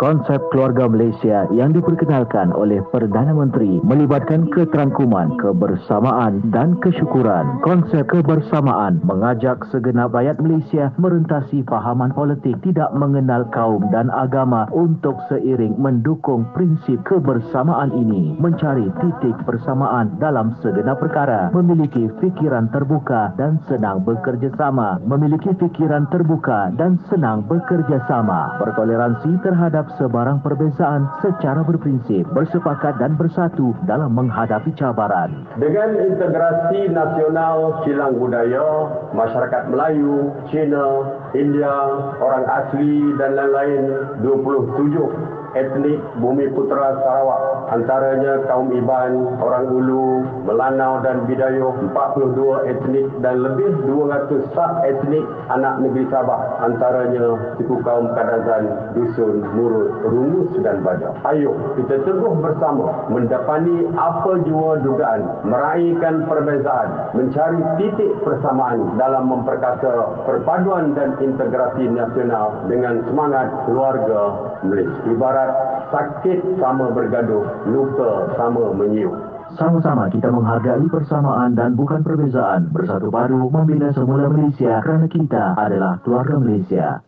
Konsep keluarga Malaysia yang diperkenalkan oleh Perdana Menteri melibatkan keterangkuman, kebersamaan dan kesyukuran. Konsep kebersamaan mengajak segenap rakyat Malaysia merentasi fahaman politik tidak mengenal kaum dan agama untuk seiring mendukung prinsip kebersamaan ini mencari titik persamaan dalam segenap perkara, memiliki fikiran terbuka dan senang bekerjasama, memiliki fikiran terbuka dan senang bekerjasama, bertoleransi terhadap sebarang perbezaan secara berprinsip, bersepakat dan bersatu dalam menghadapi cabaran. Dengan integrasi nasional kilang budaya, masyarakat Melayu, Cina, India, orang asli dan lain-lain 27 etnik Bumi Putera Sarawak antaranya kaum Iban, orang Ulu, Melanau dan Bidayuh 42 etnik dan lebih 200 sub etnik anak negeri Sabah antaranya suku kaum Kadazan, Dusun, Murut, Rungus dan Badak. Ayuh kita teguh bersama mendapati apa jua dugaan meraihkan perbezaan mencari titik persamaan dalam memperkasa perpaduan dan integrasi nasional dengan semangat keluarga Malaysia. Ibarat sakit sama bergaduh, luka sama menyiuk. Sama-sama kita menghargai persamaan dan bukan perbezaan. Bersatu padu membina semula Malaysia kerana kita adalah keluarga Malaysia.